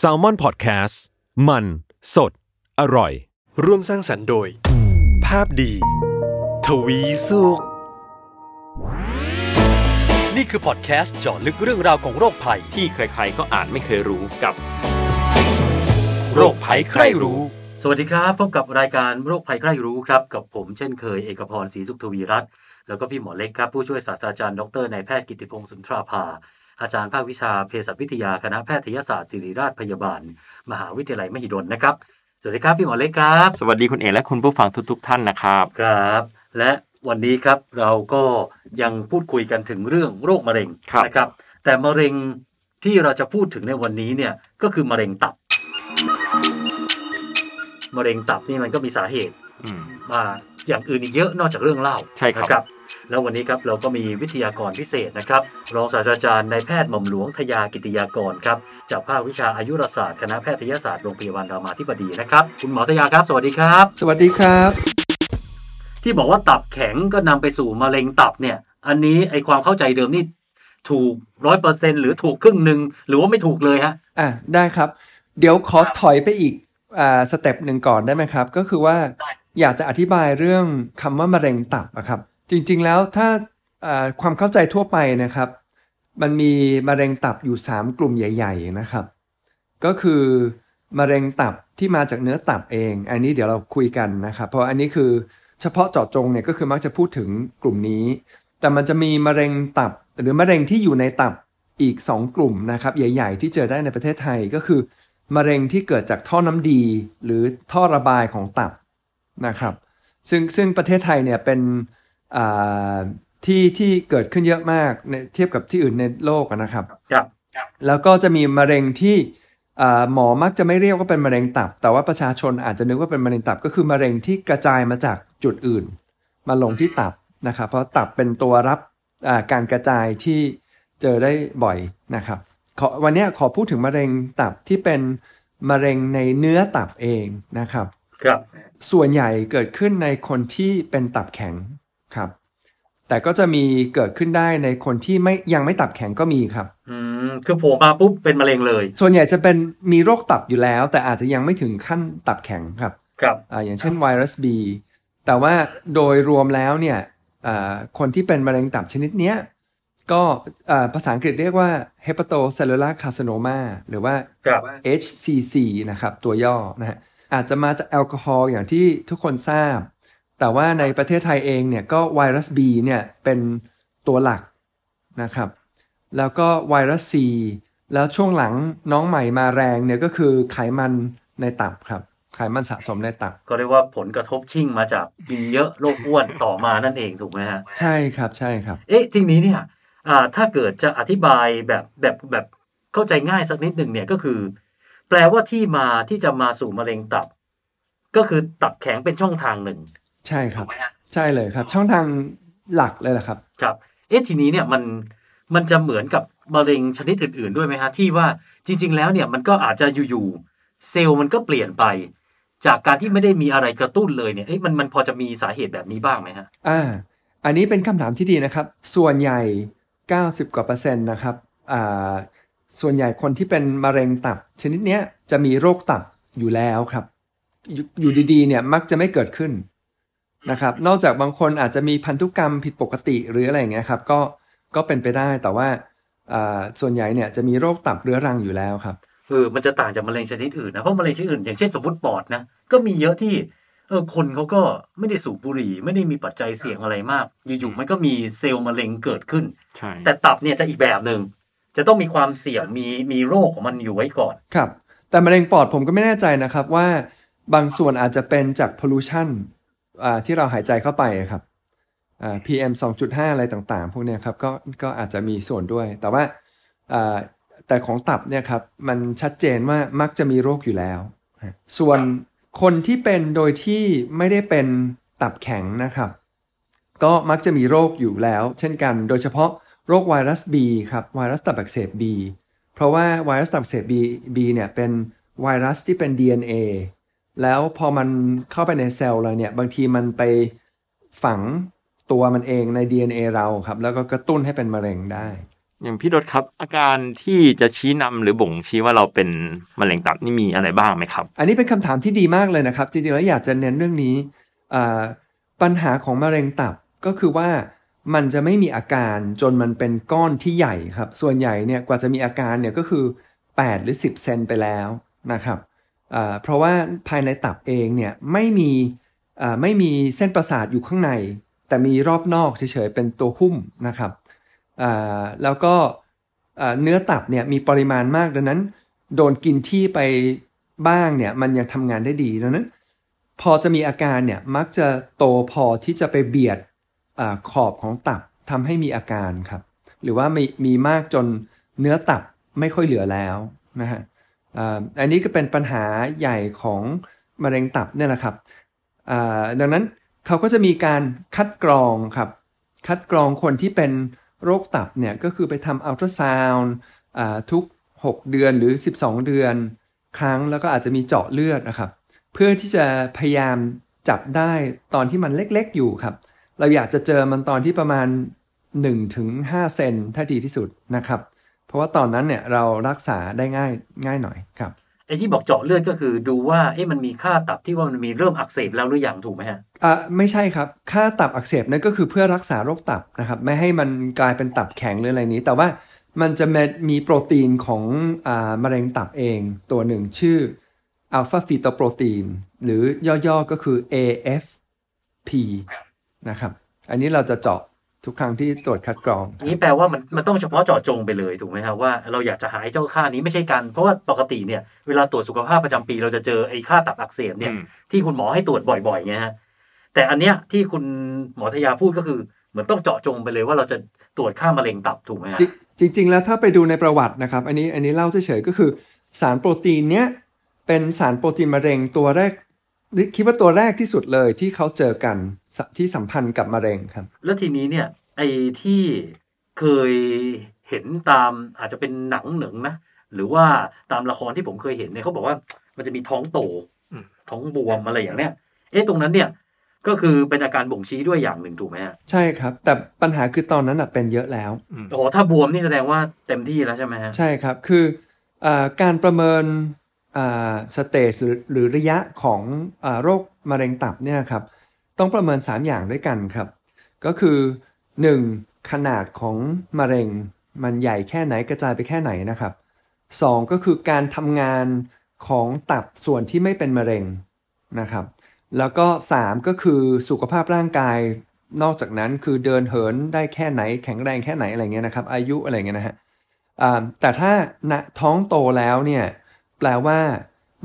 s a l ม o n PODCAST มัน สด อร่อย ร่วมสร้างสรรค์โดย ภาพดี ทวีสุข นี่คือพอดแคสต์เจาะลึกเรื่องราวของโรคภัย ที่ใครๆก็อ่านไม่เคยรู้กับโรคภัยใครรู้ สวัสดีครับ พบกับรายการโรคภัยใครรู้ครับ กับผมเช่นเคยเอกพรศรีสุขทวีรัตน์แล้วก็พี่หมอเล็กครับ ผู้ช่วยศาสตราจารย์ดรนายแพทย์กิติพงศ์สุนทราภา อาจารย์ภาควิชาเภสัชวิทยาคณะแพทยศาสตร์ศิริราชพยาบาล มหาวิทยาลัยมหิดลนะครับ สวัสดีครับพี่หมอเล็กครับ สวัสดีคุณเอกและคุณผู้ฟังทุกๆท่านนะครับ ครับ และวันนี้ครับเราก็ยังพูดคุยกันถึงเรื่องโรคมะเร็งครับนะครับ แต่มะเร็งที่เราจะพูดถึงในวันนี้เนี่ยก็คือมะเร็งตับ มะเร็งตับนี่มันก็มีสาเหตุอืมมาอย่างอื่นอีกเยอะนอกจากเรื่องเล่าใช่ครับนะ แล้ววันนี้ครับเราก็มีวิทยากรพิเศษนะครับรองศาสตราจารย์นายแพทย์หม่อมหลวงทยากิติยากรครับจากภาควิชาอายุรศาสตร์คณะแพทยศาสตร์โรงพยาบาลรามาธิบดีนะครับคุณหมอทยาครับ สวัสดีครับ สวัสดีครับ ที่บอกว่าตับแข็งก็นำไปสู่มะเร็งตับเนี่ย อันนี้ไอความเข้าใจเดิมนี่ถูกร้อยเปอร์เซ็นหรือถูกครึ่งหนึ่งหรือว่าไม่ถูกเลยฮะอะได้ครับ เดี๋ยวขอถอยไปอีกอ่าสเต็ปหนึ่งก่อนได้ไหมครับ ก็คือว่าอยากจะอธิบายเรื่องคำว่ามะเร็งตับอะครับ จริงๆแล้วถ้าความเข้าใจทั่วไปนะครับ มันมีมะเร็งตับอยู่ 3 กลุ่มใหญ่ ๆนะครับ ก็คือมะเร็งตับที่มาจากเนื้อตับเอง อันนี้เดี๋ยวเราคุยกันนะครับ เพราะอันนี้คือเฉพาะเจาะจงเนี่ยก็คือมักจะพูดถึงกลุ่มนี้ แต่มันจะมีมะเร็งตับ หรือมะเร็งที่อยู่ในตับอีก 2 กลุ่มนะครับใหญ่ ๆ ที่เจอได้ในประเทศไทยก็คือ มะเร็งที่เกิดจากท่อน้ำดี หรือท่อระบายของตับนะครับ ซึ่งซึ่งประเทศไทยเนี่ยเป็น ที่ที่เกิดขึ้นเยอะมากในเทียบกับที่อื่นในโลกอะนะครับครับ แล้วก็จะมีมะเร็งที่อ่าหมอมักจะไม่เรียกว่าเป็นมะเร็งตับ แต่ว่าประชาชนอาจจะนึกว่าเป็นมะเร็งตับก็คือมะเร็งที่กระจายมาจากจุดอื่น มาลงที่ตับนะครับ เพราะตับเป็นตัวรับอ่าการกระจายที่เจอได้บ่อยนะครับขอวันเนี้ยขอพูดถึงมะเร็งตับที่เป็นมะเร็งในเนื้อตับเองนะครับ ครับ ส่วนใหญ่เกิดขึ้นในคนที่เป็นตับแข็ง ครับ แต่ก็จะมีเกิดขึ้นได้ในคนที่ไม่ยังไม่ตับแข็งก็มีครับ อืมคือโผล่มาปุ๊บเป็นมะเร็งเลย ส่วนใหญ่จะเป็นมีโรคตับอยู่แล้ว แต่อาจจะยังไม่ถึงขั้นตับแข็งครับ ครับอ่าอย่างเช่นไวรัส B แต่ว่าโดยรวมแล้วเนี่ยอ่าคนที่เป็นมะเร็งตับชนิดเนี้ยก็อ่าภาษาอังกฤษเรียกว่า hepatocellular carcinoma หรือว่าครับ HCC นะครับ ตัวย่อนะฮะอาจจะมาจากแอลกอฮอล์อย่างที่ทุกคนทราบ แต่ว่าในประเทศไทยเองเนี่ยก็ไวรัส B เนี่ยเป็นตัวหลักนะครับ แล้วก็ไวรัส C แล้วช่วงหลังน้องใหม่มาแรงเนี่ยก็คือไขมันในตับครับไขมันสะสมในตับ ก็เรียกว่าผลกระทบชิ่งมาจากกินเยอะโรคอ้วนต่อมานั่นเองถูกไหมฮะ ใช่ครับใช่ครับ เอ๊ะทีนี้เนี่ยอ่าถ้าเกิดจะอธิบายแบบแบบแบบเข้าใจง่ายสักนิดหนึ่งเนี่ยก็คือ แปลว่าที่มาที่จะมาสู่มะเร็งตับ ก็คือตับแข็งเป็นช่องทางหนึ่ง ใช่ครับ ใช่เลยครับ ช่องทางหลักเลยแหละครับ ครับ เอ๊ะทีนี้เนี่ยมันมันจะเหมือนกับมะเร็งชนิดอื่น ๆ ด้วยไหมฮะที่ว่าจริง ๆ แล้วเนี่ยมันก็อาจจะอยู่ๆเซลล์มันก็เปลี่ยนไป จากการที่ไม่ได้มีอะไรกระตุ้นเลยเนี่ยเอ๊ะมันมันพอจะมีสาเหตุแบบนี้บ้างไหมฮะอ่าอันนี้เป็นคำถามที่ดีนะครับ ส่วนใหญ่ 90 กว่าเปอร์เซ็นต์นะครับอ่าส่วนใหญ่คนที่เป็นมะเร็งตับ ชนิดเนี้ยจะมีโรคตับอยู่แล้วครับ อยู่อยู่ดีๆเนี่ยมักจะไม่เกิดขึ้น นะครับนอกจากบางคนอาจจะมีพันธุกรรมผิดปกติหรืออะไรอย่างเงี้ยครับก็ก็เป็นไปได้แต่ว่าอ่าส่วนใหญ่เนี่ยจะมีโรคตับเรื้อรังอยู่แล้วครับเออมันจะต่างจากมะเร็งชนิดอื่นนะเพราะมะเร็งชนิดอื่นอย่างเช่นสมมติปอดนะก็มีเยอะที่เออคนเขาก็ไม่ได้สูบบุหรี่ ไม่ได้มีปัจจัยเสี่ยงอะไรมาก อยู่ๆมันก็มีเซลล์มะเร็งเกิดขึ้นใช่แต่ตับเนี่ยจะอีกแบบหนึ่งจะต้องมีความเสี่ยงมีมีโรคของมันอยู่ไว้ก่อนครับ แต่มะเร็งปอดผมก็ไม่แน่ใจนะครับว่าบางส่วนอาจจะเป็นจาก pollution อ่า ที่เราหายใจเข้าไปครับอ่า PM 2.5อะไรต่างๆ พวกนี้ครับก็ก็อาจจะมีส่วนด้วย แต่ว่าแแต่ของตับเนี่ยครับมันชัดเจนว่ามักจะมีโรคอยู่แล้ว ส่วนคนที่เป็นโดยที่ไม่ได้เป็นตับแข็งนะครับ ก็มักจะมีโรคอยู่แล้ว เช่นกัน โดยเฉพาะโรคไวรัส B ครับไวรัสตับอักเสบ B เพราะว่าไวรัสตับอักเสบ B B เนี่ยเป็นไวรัสที่เป็น DNA แล้วพอมันเข้าไปในเซลล์เราเนี่ย บางทีมันไปฝังตัวมันเองใน DNA เราครับ แล้วก็กระตุ้นให้เป็นมะเร็งได้ อย่างพี่รถครับ อาการที่จะชี้นำหรือบ่งชี้ว่าเราเป็นมะเร็งตับนี่มีอะไรบ้างไหมครับ อันนี้เป็นคำถามที่ดีมากเลยนะครับ จริงๆแล้วอยากจะเน้นเรื่องนี้อ่าปัญหาของมะเร็งตับก็คือว่ามันจะไม่มีอาการจนมันเป็นก้อนที่ใหญ่ครับ ส่วนใหญ่เนี่ยกว่าจะมีอาการเนี่ยก็คือ 8 หรือ 10 เซนไปแล้วนะครับอ่า เพราะว่าภายในตับเองเนี่ยไม่มีไม่มีเส้นประสาทอยู่ข้างใน แต่มีรอบนอกเฉยๆเป็นตัวหุ้มนะครับแล้วก็เนื้อตับเนี่ยมีปริมาณมากดังนั้น โดนกินที่ไปบ้างเนี่ยมันยังทำงานได้ดีดังนั้น พอจะมีอาการเนี่ยมักจะโตพอที่จะไปเบียดอขอบของตับทำให้มีอาการครับ หรือว่ามีมีมากจนเนื้อตับไม่ค่อยเหลือแล้วนะฮะ อันนี้ก็เป็นปัญหาใหญ่ของมะเร็งตับเนี่ยแหละครับดังนั้นเขาก็จะมีการคัดกรองครับ คัดกรองคนที่เป็นโรคตับเนี่ยก็คือไปทำอัลตราซาวน์ทุก 6 เดือนหรือ 12 เดือนครั้งแล้วก็อาจจะมีเจาะเลือดนะครับ เพื่อที่จะพยายามจับได้ตอนที่มันเล็กๆอยู่ครับ เราอยากจะเจอมันตอนที่ประมาณ1-5เซนถ้าดีที่สุดนะครับ เพราะว่าตอนนั้นเนี่ยเรารักษาได้ง่ายง่ายหน่อยครับไอ้ที่บอกเจาะเลือดก็คือดูว่าเอ๊ะมันมีค่าตับที่ว่ามันมีเริ่มอักเสบแล้วหรือยังถูกไหมฮะอะไม่ใช่ครับ ค่าตับอักเสบนั่นก็คือเพื่อรักษาโรคตับนะครับ ไม่ให้มันกลายเป็นตับแข็งหรืออะไรนี้ แต่ว่ามันจะมีโปรตีนของอ่ามะเร็งตับเองตัวหนึ่งชื่ออัลฟาฟีโตโปรตีนหรือย่อๆก็คือ AFP นะครับ อันนี้เราจะเจาะ ทุกครั้งที่ตรวจคัดกรอง นี่แปลว่ามันมันต้องเฉพาะเจาะจงไปเลยถูกไหมครับว่าเราอยากจะหายเจ้าค่านี้ไม่ใช่กันเพราะว่าปกติเนี่ยเวลาตรวจสุขภาพประจำปี เราจะเจอไอ้ค่าตับอักเสบเนี่ยอืมที่คุณหมอให้ตรวจบ่อยๆไงฮะแต่อันเนี้ยที่คุณหมอทยาพูดก็คือเหมือนต้องเจาะจงไปเลยว่าเราจะตรวจค่ามะเร็งตับถูกไหมฮะจริงจริง ๆ แล้วถ้าไปดูในประวัตินะครับ อันนี้อันนี้เล่าเฉยๆก็คือ สารโปรตีนเนี้ยเป็นสารโปรตีนมะเร็งตัวแรก คิดว่าตัวแรกที่สุดเลยที่เขาเจอกันสที่สัมพันธ์กับมะเร็งครับ แล้วทีนี้เนี่ยไอ้ที่เคยเห็นตามอาจจะเป็นหนังหนึ่งนะหรือว่าตามละครที่ผมเคยเห็นเนี่ยเขาบอกว่ามันจะมีท้องโตอืมท้องบวมอะไรอย่างเนี้ยเอ๊ะตรงนั้นเนี่ยก็คือเป็นอาการบ่งชี้ด้วยอย่างหนึ่งถูกไหมฮะใช่ครับ แต่ปัญหาคือตอนนั้นนะเป็นเยอะแล้วโอ้โหถ้าบวมนี่แสดงว่าเต็มที่แล้วใช่ไหมฮะใช่ครับคืออาการประเมิน สเตจหรือระยะของอโรคมะเร็งตับเนี่ยครับต้องประเมิน 3 อย่างด้วยกันครับ ก็คือ 1. ขนาดของมะเร็งมันใหญ่แค่ไหนกระจายไปแค่ไหนนะครับ 2. ก็คือการทำงานของตับส่วนที่ไม่เป็นมะเร็งนะครับ แล้วก็ 3 ก็คือสุขภาพร่างกาย นอกจากนั้นคือเดินเหินได้แค่ไหนแข็งแรงแค่ไหนอะไรเงี้ยนะครับ อายุอะไรเงี้ยนะฮะแต่ถ้าณท้องโตแล้วเนี่ย แปลว่า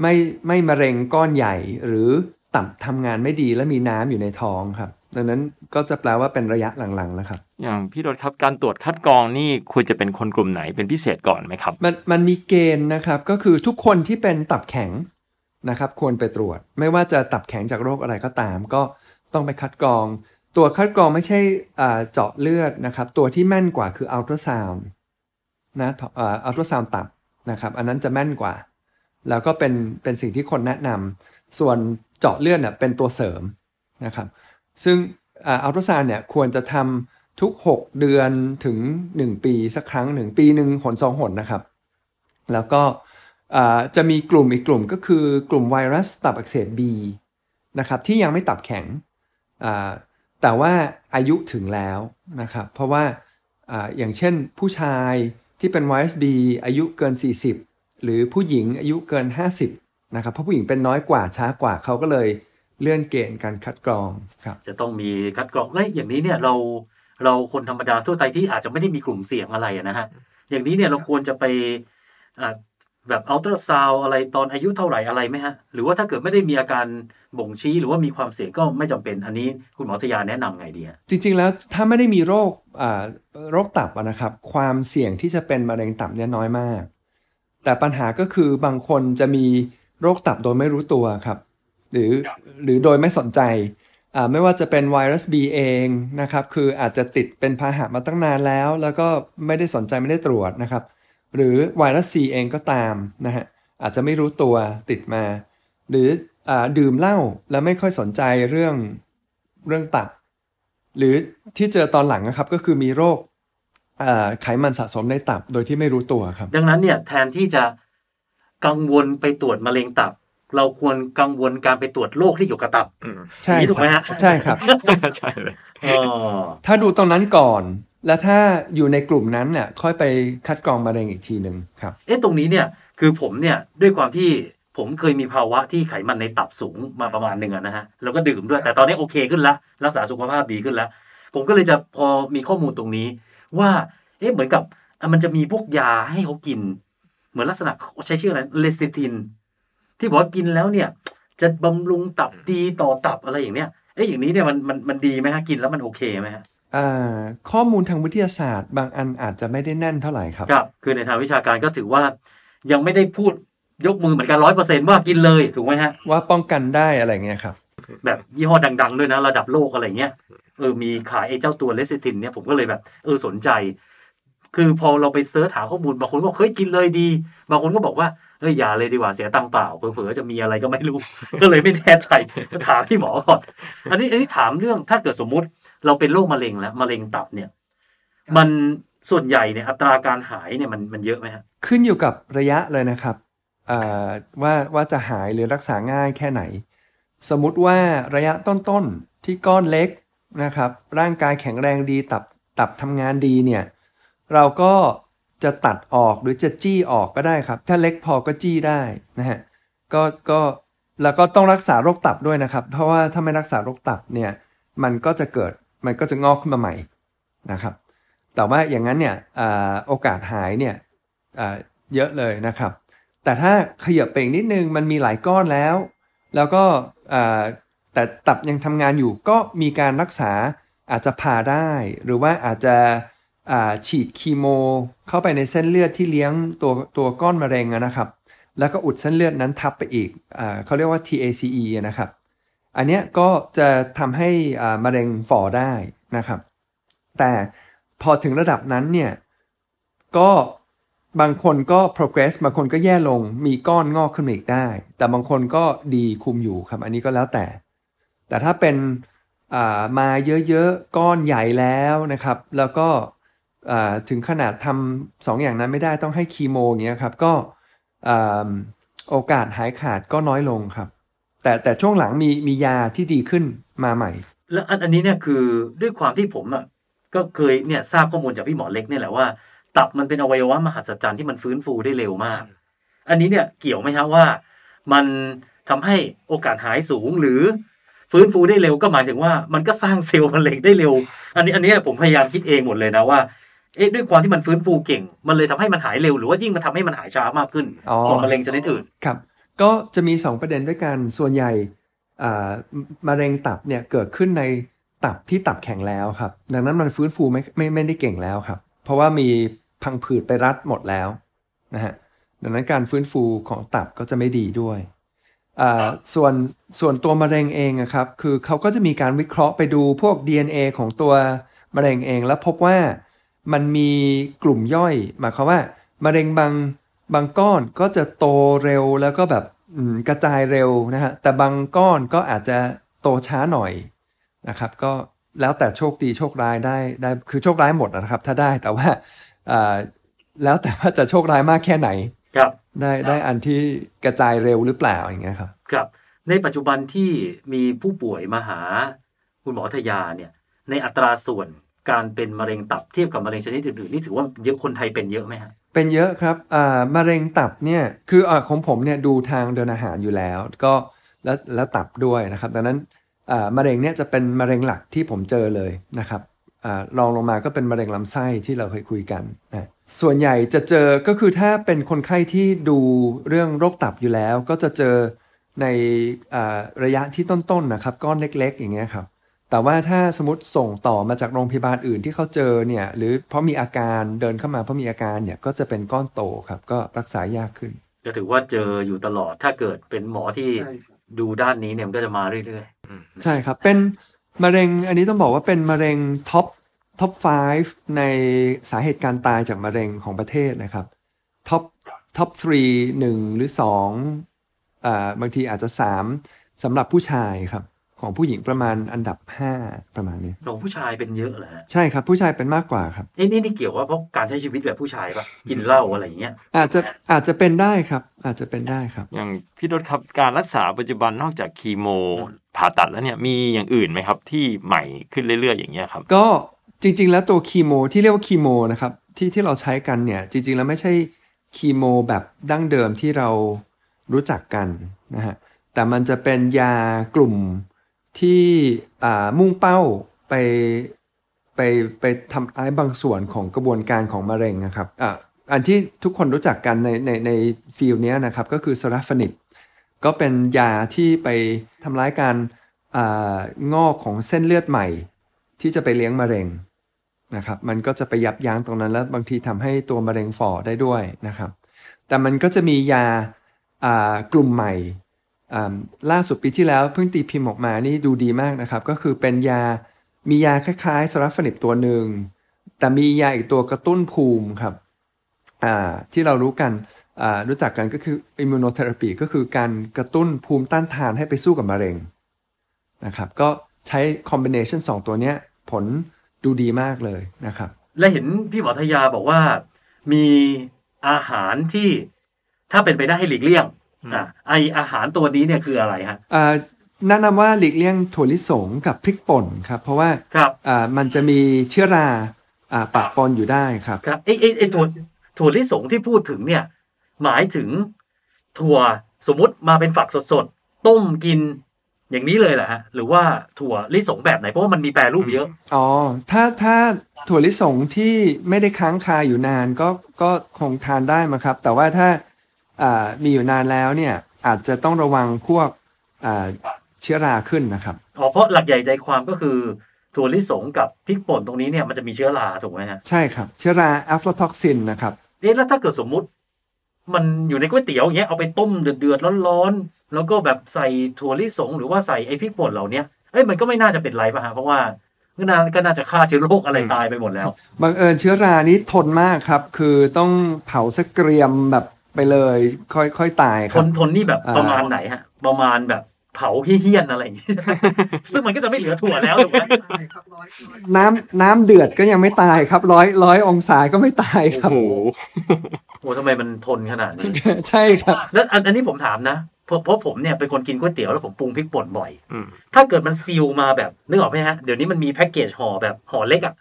ไม่ไม่มะเร็งก้อนใหญ่ หรือตับทำงานไม่ดีและมีน้ำอยู่ในท้องครับ ดังนั้นก็จะแปลว่าเป็นระยะหลังๆแล้วครับ อย่างพี่รถครับการตรวจคัดกรองนี่ควรจะเป็นคนกลุ่มไหนเป็นพิเศษก่อนไหมครับ มันมันมีเกณฑ์นะครับก็คือทุกคนที่เป็นตับแข็งนะครับ ควรไปตรวจ ไม่ว่าจะตับแข็งจากโรคอะไรก็ตาม ก็ต้องไปคัดกรอง ตัวคัดกรองไม่ใช่อ่าเจาะเลือดนะครับ ตัวที่แม่นกว่าคืออัลตราซาวน์นะอัลตราซาวน์ตับนะครับ อันนั้นจะแม่นกว่า แล้วก็เป็นเป็นสิ่งที่คนแนะนำส่วนเจาะเลือดเนี่ยเป็นตัวเสริมนะครับซึ่งอัลตราซาวน์เนี่ยควรจะทำทุก 6 เดือนถึง 1 ปีสักครั้งหนึ่งปีหนึ่งหนสองหนนะครับ แล้วก็จะมีกลุ่มอีกกลุ่มก็คือกลุ่มไวรัสตับอักเสบ B นะครับที่ยังไม่ตับแข็ง แต่ว่าอายุถึงแล้วนะครับ เพราะว่าออย่างเช่นผู้ชายที่เป็นไวรัส B อายุเกิน 40 หรือผู้หญิงอายุเกิน 50นะครับเพราะผู้หญิงเป็นน้อยกว่าช้ากว่าเขาก็เลยเลื่อนเกณฑ์การคัดกรองครับจะต้องมีคัดกรองแล้วอย่างนี้เนี่ยเราเราคนธรรมดาทั่วไปที่อาจจะไม่ได้มีกลุ่มเสี่ยงอะไรอะนะฮะอย่างนี้เนี่ยเราควรจะไปอ่าแบบอัลตราซาวอะไรตอนอายุเท่าไหร่อะไรไหมฮะ หรือว่าถ้าเกิดไม่ได้มีอาการบ่งชี้หรือว่ามีความเสี่ยงก็ไม่จำเป็นอันนี้คุณหมอทยาแนะนำไงดีฮะจริง ๆ แล้วถ้าไม่ได้มีโรคอ่าโรคตับอะนะครับ ความเสี่ยงที่จะเป็นมะเร็งตับเนี่ยน้อยมาก แต่ปัญหาก็คือบางคนจะมีโรคตับโดยไม่รู้ตัวครับ หรือหรือโดยไม่สนใจอ่าไม่ว่าจะเป็นไวรัส B เองนะครับ คืออาจจะติดเป็นพาหะมาตั้งนานแล้ว แล้วก็ไม่ได้สนใจไม่ได้ตรวจนะครับ หรือไวรัส C เองก็ตามนะฮะอาจจะไม่รู้ตัวติดมา หรืออาดื่มเหล้าแล้วไม่ค่อยสนใจเรื่องเรื่องตับ หรือที่เจอตอนหลังนะครับก็คือมีโรค ไขมันสะสมในตับโดยที่ไม่รู้ตัวครับ ดังนั้นเนี่ยแทนที่จะกังวลไปตรวจมะเร็งตับ เราควรกังวลการไปตรวจโรคที่เกี่ยวกับตับอืมใช่อย่างนี้ถูกไหมครัฮะบใช่ครับใช่เลยอ๋อถ้าดูตรงนั้นก่อน แล้วถ้าอยู่ในกลุ่มนั้นเนี่ยค่อยไปคัดกรองมะเร็งอีกทีหนึ่งครับ เอ๊ะตรงนี้เนี่ยคือผมเนี่ยด้วยความที่ผมเคยมีภาวะที่ไขมันในตับสูงมาประมาณหนึ่งอะนะฮะแล้วก็ดื่มด้วยแต่ตอนนี้โอเคขึ้นละรักษาสุขภาพดีขึ้นแล้วผมก็เลยจะพอมีข้อมูลตรงนี้ ว่าเอ๊ะเหมือนกับอะมันจะมีพวกยาให้เขากิน เหมือนลักษณะใช้ชื่ออะไรเลสติน ที่บอกว่ากินแล้วเนี่ย จะบำรุงตับดีต่อตับอะไรอย่างเนี้ยเอ๊ะอย่างนี้เนี่ยมันมันมันดีไหมฮะกินแล้วมันโอเคไหมฮะอ่าข้อมูลทางวิทยาศาสตร์ บางอันอาจจะไม่ได้แน่นเท่าไหร่ครับครับ คือในทางวิชาการก็ถือว่า ยังไม่ได้พูดยกมือเหมือนกันร้อยเปอร์เซ็นว่ากินเลยถูกไหมฮะว่าป้องกันได้อะไรเงี้ยครับ แบบยี่ห้อดัง ๆ ด้วยนะระดับโลกอะไรเงี้ยเออมีขายไอ้เจ้าตัวเลสตินเนี่ยผมก็เลยแบบเออสนใจ คือพอเราไปเสิร์ชหาข้อมูลบางคนก็บอกเฮ้ยกินเลยดี บางคนก็บอกว่าเฮ้ยอย่าเลยดีกว่าเสียตังเปล่าเผลอๆจะมีอะไรก็ไม่รู้ ก็เลยไม่แน่ใจก็ถามพี่หมอก่อนอันนี้อันนี้ถามเรื่องถ้าเกิดสมมุติเราเป็นโรคมะเร็งแล้วมะเร็งตับเนี่ย มันส่วนใหญ่เนี่ยอัตราการหายเนี่ยมันมันเยอะไหมฮะขึ้นอยู่กับระยะเลยนะครับอ่าว่าว่าจะหายหรือรักษาง่ายแค่ไหน สมมติว่าระยะต้นๆที่ก้อนเล็กนะครับ ร่างกายแข็งแรงดีตับตับทำงานดีเนี่ย เราก็จะตัดออกหรือจะจี้ออกก็ได้ครับ ถ้าเล็กพอก็จี้ได้นะฮะก็ก็แล้วก็ต้องรักษาโรคตับด้วยนะครับ เพราะว่าถ้าไม่รักษาโรคตับเนี่ยมันก็จะเกิดมันก็จะงอกขึ้นมาใหม่นะครับ แต่ว่าอย่างนั้นเนี่ยอโอกาสหายเนี่ยเยอะเลยนะครับ แต่ถ้าขยับไปอีกนิดนึงมันมีหลายก้อนแล้ว แล้วก็แต่ตับยังทำงานอยู่ก็มีการรักษาอาจจะผ่าได้ หรือว่าอาจจะฉีดคีโม เข้าไปในเส้นเลือดที่เลี้ยงตัวตัวก้อนมะเร็งนะครับ แล้วก็อุดเส้นเลือดนั้นทับไปอีกอเขาเรียกว่า TACE นะครับ อันเนี้ยก็จะทำให้มะเร็งฝ่อได้นะครับ แต่พอถึงระดับนั้นเนี่ยก็ บางคนก็ progress บางคนก็แย่ลง มีก้อนงอกขึ้นมาอีกได้ แต่บางคนก็ดีคุมอยู่ครับ อันนี้ก็แล้วแต่ แต่ถ้าเป็นมาเยอะๆ ก้อนใหญ่แล้วนะครับ แล้วก็ถึงขนาดทำสองอย่างนั้นไม่ได้ต้องให้คีโมอย่างเงี้ยครับ ก็โอกาสหายขาดก็น้อยลงครับ แต่แต่ช่วงหลังมีมียาที่ดีขึ้นมาใหม่ แล้วอันอันนี้เนี่ยคือด้วยความที่ผมอะก็เคยเนี่ยทราบข้อมูลจากพี่หมอเล็กเนี่ยแหละว่า ตับมันเป็นอวัยวะมหัศจรรย์ที่มันฟื้นฟูได้เร็วมาก อันนี้เนี่ยเกี่ยวไหมครับว่า มันทำให้โอกาสหายสูงหรือฟื้นฟูได้เร็วก็หมายถึงว่ามันก็สร้างเซลล์มะเร็งได้เร็ว อันนี้อันนี้ผมพยายามคิดเองหมดเลยนะว่าเอ๊ะด้วยความที่มันฟื้นฟูเก่ง มันเลยทำให้มันหายเร็ว หรือว่ายิ่งมันทำให้มันหายช้ามากขึ้นอ๋อกว่ามะเร็งชนิดอื่นครับก็จะมี 2 ประเด็นด้วยกันส่วนใหญ่อ่ามะเร็งตับเนี่ยเกิดขึ้นในตับที่ตับแข็งแล้วครับ ดังนั้นมันฟื้นฟูไม่ไม่ไม่ได้เก่งแล้วครับ เพราะว่ามี พังผืดไปรัดหมดแล้วนะฮะดังนั้นการฟื้นฟูของตับก็จะไม่ดีด้วยส่วนส่วนตัวมะเร็งเองอะครับคือเขาก็จะมีการวิเคราะห์ไปดูพวก DNA ของตัวมะเร็งเอง แล้วพบว่ามันมีกลุ่มย่อยหมายความว่ามะเร็งบางบางก้อนก็จะโตเร็วแล้วก็แบบกระจายเร็วนะฮะแต่บางก้อนก็อาจจะโตช้าหน่อยนะครับ ก็แล้วแต่โชคดีโชคร้ายได้ได้คือโชคร้ายหมดนะครับ ถ้าได้แต่ว่า อ่าแล้วแต่ว่าจะโชคร้ายมากแค่ไหน ครับ ได้ได้อันที่กระจายเร็วหรือเปล่าอย่างเงี้ยครับ ครับ ในปัจจุบันที่มีผู้ป่วยมาหาคุณหมอทยาเนี่ย ในอัตราส่วนการเป็นมะเร็งตับเทียบกับมะเร็งชนิดอื่นๆนี่ถือว่าเยอะคนไทยเป็นเยอะไหมฮะเป็นเยอะครับอ่ามะเร็งตับเนี่ยคืออาของผมเนี่ยดูทางเดินอาหารอยู่แล้ว ก็แล้วแล้วตับด้วยนะครับดังนั้นอ่ามะเร็งเนี่ยจะเป็นมะเร็งหลักที่ผมเจอเลยนะครับอ่า รองลงมาก็เป็นมะเร็งลำไส้ที่เราเคยคุยกันนะส่วนใหญ่จะเจอก็คือถ้าเป็นคนไข้ที่ดูเรื่องโรคตับอยู่แล้ว ก็จะเจอในอ่าระยะที่ต้นๆนะครับก้อนเล็กๆ อย่างเงี้ยครับแต่ว่าถ้าสมมติส่งต่อมาจากโรงพยาบาลอื่นที่เขาเจอเนี่ยหรือเพราะมีอาการเดินเข้ามาเพราะมีอาการเนี่ยก็จะเป็นก้อนโตครับก็รักษายากขึ้นจะถือว่าเจออยู่ตลอดถ้าเกิดเป็นหมอที่ดูด้านนี้เนี่ยมันก็จะมาเรื่อยใช่ครับเป็น มะเร็งอันนี้ต้องบอกว่าเป็นมะเร็ง top top 5 ในสาเหตุการตายจากมะเร็งของประเทศนะครับtop top 3 1 หรือ2อ่าบางทีอาจจะ 3สำหรับผู้ชายครับ ของผู้หญิงประมาณอันดับ 5 ประมาณนี้ๆของผู้ชายเป็นเยอะเหรอฮะใช่ครับผู้ชายเป็นมากกว่าครับนี่นี่นี่เกี่ยวว่าเพราะการใช้ชีวิตแบบผู้ชายปะกินเหล้าอะไรอย่างเงี้ยอาจจะอาจจะเป็นได้ครับ อาจจะเป็นได้ครับ อย่างพี่ดศครับการรักษาปัจจุบันนอกจากคีโมผ่าตัดแล้วเนี่ยมีอย่างอื่นไหมครับที่ใหม่ขึ้นเรื่อย ๆ อย่างเงี้ยครับ ก็จริง ๆ แล้วตัวคีโมที่เรียกว่าคีโมนะครับที่ที่เราใช้กันเนี่ยจริง ๆ แล้วไม่ใช่คีโมแบบดั้งเดิมที่เรารู้จักกันนะฮะแต่มันจะเป็นยากลุ่ม ที่มุ่งเป้าไปไปไปทำร้ายบางส่วนของกระบวนการของมะเร็งนะครับอะอันที่ทุกคนรู้จักกันในในในฟิลนี้นะครับก็คือสราฟนิบก็เป็นยาที่ไปทำร้ายการองอกของเส้นเลือดใหม่ ที่จะไปเลี้ยงมะเร็งนะครับมันก็จะไปยับยั้งตรงนั้นแล้วบางทีทำให้ตัวมะเร็งฝ่อได้ด้วยนะครับ แต่มันก็จะมียากลุ่มใหม่ ล่าสุดปีที่แล้วเพิ่งตีพิมพ์ออกมานี่ดูดีมากนะครับ ก็คือเป็นยามียาคล้ายๆสลัฟฟนิบตัวหนึ่ง แต่มียาอีกตัวกระตุ้นภูมิครับที่เรารู้กันรู้จักกันก็คือ immunotherapy ก็คือการกระตุ้นภูมิต้านทานให้ไปสู้กับมะเร็งนะครับก็ใช้คอมบิเนชันสองตัวเนี้ยผลดูดีมากเลยนะครับ และเห็นพี่หมอทยาบอกว่ามีอาหารที่ถ้าเป็นไปได้ให้หลีกเลี่ยง อืมอะไออาหารตัวนี้เนี่ยคืออะไรฮะอ่าแนะนำว่าหลีกเลี่ยงถั่วลิสงกับพริกป่นครับ เพราะว่าครับอ่ามันจะมีเชื้อราอ่าปะปนอยู่ได้ครับครับไอไอไอถั่วถั่วลิสงที่พูดถึงเนี่ย หมายถึงถั่วสมมุติมาเป็นฝักสดๆ ต้มกินอย่างนี้เลยเหรอฮะหรือว่าถั่วลิสงแบบไหนเพราะว่ามันมีแปรรูปเยอะอ๋อถ้าถ้าถั่วลิสงที่ไม่ได้ค้างคาอยู่นานก็ก็คงทานได้มาครับ แต่ว่าถ้าอ่า มีอยู่นานแล้วเนี่ยอาจจะต้องระวังพวกอ่าเชื้อราขึ้นนะครับอ๋อเพราะหลักใหญ่ใจความก็คือถั่วลิสงกับพริกป่นตรงนี้เนี่ยมันจะมีเชื้อราถูกไหมฮะใช่ครับ เชื้อราแอฟลาท็อกซินนะครับเอ๊ะแล้วถ้าเกิดสมมุติ มันอยู่ในก๋วยเตี๋ยวอย่างเงี้ยเอาไปต้มเดือดๆร้อนๆแล้วก็แบบใส่ถั่วลิสง หรือว่าใส่ไอพริกป่นเหล่าเนี้ยเอ้ยมันก็ไม่น่าจะเป็นไรป่ะฮะเพราะว่าก็น่าก็น่าจะฆ่าเชื้อโรคอะไรตายไปหมดแล้วบังเอิญเชื้อรานี้ทนมากครับ คือต้องเผาสักเกรียมแบบ ไปเลย ค่อยค่อยตายคทรับ นทนนี่แบบอ่าประมาณไหนฮะ ประมาณแบบเผาเหี้ยนๆอะไรอย่างงี้ ซึ่งมันก็จะไม่เหลือถั่วแล้วถูกไหมน้ำน้ำเดือดก็ยังไม่ตายครับ ร้อยร้อยองศาก็ไม่ตายครับ โอ้โห โอ้ทำไมมันทนขนาดนี้ ใช่ครับ แล้วอันอันนี้ผมถามนะเพราะเพราะผมเนี่ยเป็นคนกินก๋วยเตี๋ยวแล้วผมปรุงพริกป่นบ่อย อืม ถ้าเกิดมันซีลมาแบบนึกออกไหมฮะ เดี๋ยวนี้มันมีแพ็กเกจห่อแบบห่อเล็กอะ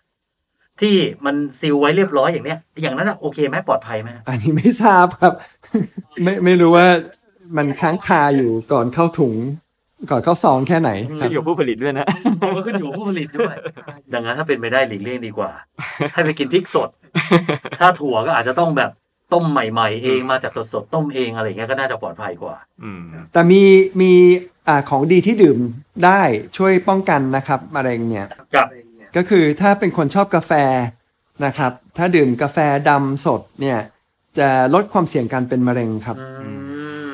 ที่มันซีลไว้เรียบร้อยอย่างเนี้ย อย่างนั้นอะโอเคไหมปลอดภัยไหมอันนี้ไม่ทราบครับ ไม่ไม่รู้ว่ามันค้างคาอยู่ก่อนเข้าถุง ก่อนเข้าซองแค่ไหนคขึ้รับนอยู่กับผู้ผลิตด้วยนะผมก็ขึ้นอยู่กับผู้ผลิตด้วย ดังนั้นถ้าเป็นไปได้หลีกเลี่ยงดีกว่า ให้ไปกินพริกสด ถ้าถั่วก็อาจจะต้องแบบต้มใหม่ๆ เองมาจากสดๆต้มเองอะไรอย่างเงี้ยก็น่าจะปลอดภัยกว่าอืมแต่มีมีอ่าของดีที่ดื่มได้ช่วยป้องกันนะครับมะเร็งเนี่ยกับ ก็คือถ้าเป็นคนชอบกาแฟนะครับ ถ้าดื่มกาแฟดำสดเนี่ยจะลดความเสี่ยงการเป็นมะเร็งครับอื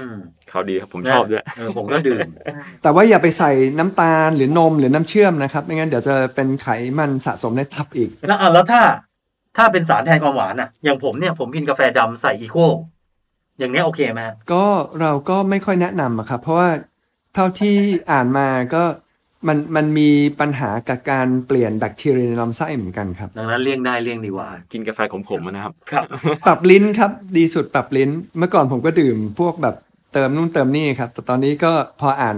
มเขาดีครับผมชอบด้วยเออผมก็ดื่ม แต่ว่าอย่าไปใส่น้ำตาลหรือนมหรือน้ำเชื่อมนะครับ ไม่งั้นเดี๋ยวจะเป็นไขมันสะสมในตับอีก แล้วอะแล้วถ้าถ้าเป็นสารแทนความหวานอะ อย่างผมเนี่ยผมกินกาแฟดำใส่อีโคอย่างเนี้ยโอเคไหมฮะก็เราก็ไม่ค่อยแนะนำอะครับ เพราะว่าเท่าที่อ่านมาก็ มันมันมีปัญหากับการเปลี่ยนแบคทีเรียในลำไส้เหมือนกันครับ ดังนั้นเลี่ยงได้เลี่ยงดีกว่า กินกาแฟขมๆนะครับ ครับ ปรับลิ้นครับดีสุดปรับลิ้น เมื่อก่อนผมก็ดื่มพวกแบบเติมนู่นเติมนี่ครับ แต่ตอนนี้ก็พออ่าน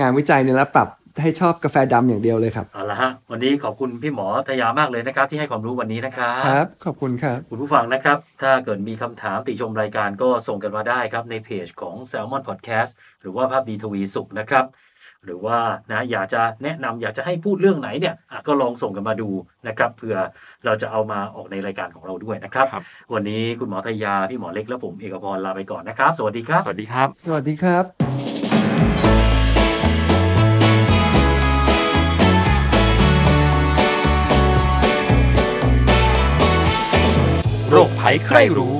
งานวิจัยเนี่ยแล้วปรับให้ชอบกาแฟดำอย่างเดียวเลยครับเอาละฮะวันนี้ขอบคุณพี่หมอทยามากเลยนะครับ ที่ให้ความรู้วันนี้นะครับครับ ขอบคุณครับคุณผู้ฟังนะครับ ถ้าเกิดมีคำถามติชมรายการก็ส่งกันมาได้ครับในเพจของ Salmon Podcast หรือว่าภาพดีทวีสุขนะครับ หรือว่านะอยากจะแนะนำอยากจะให้พูดเรื่องไหนเนี่ยก็ลองส่งกันมาดูนะครับเผื่อเราจะเอามาออกในรายการของเราด้วยนะครับรบวันนี้คุณหมอทยาพี่หมอเล็กและผมเอกพรลาไปก่อนนะครับ สวัสดีครับ สวัสดีครับ สวัสดีครับโรคภัยใครรู้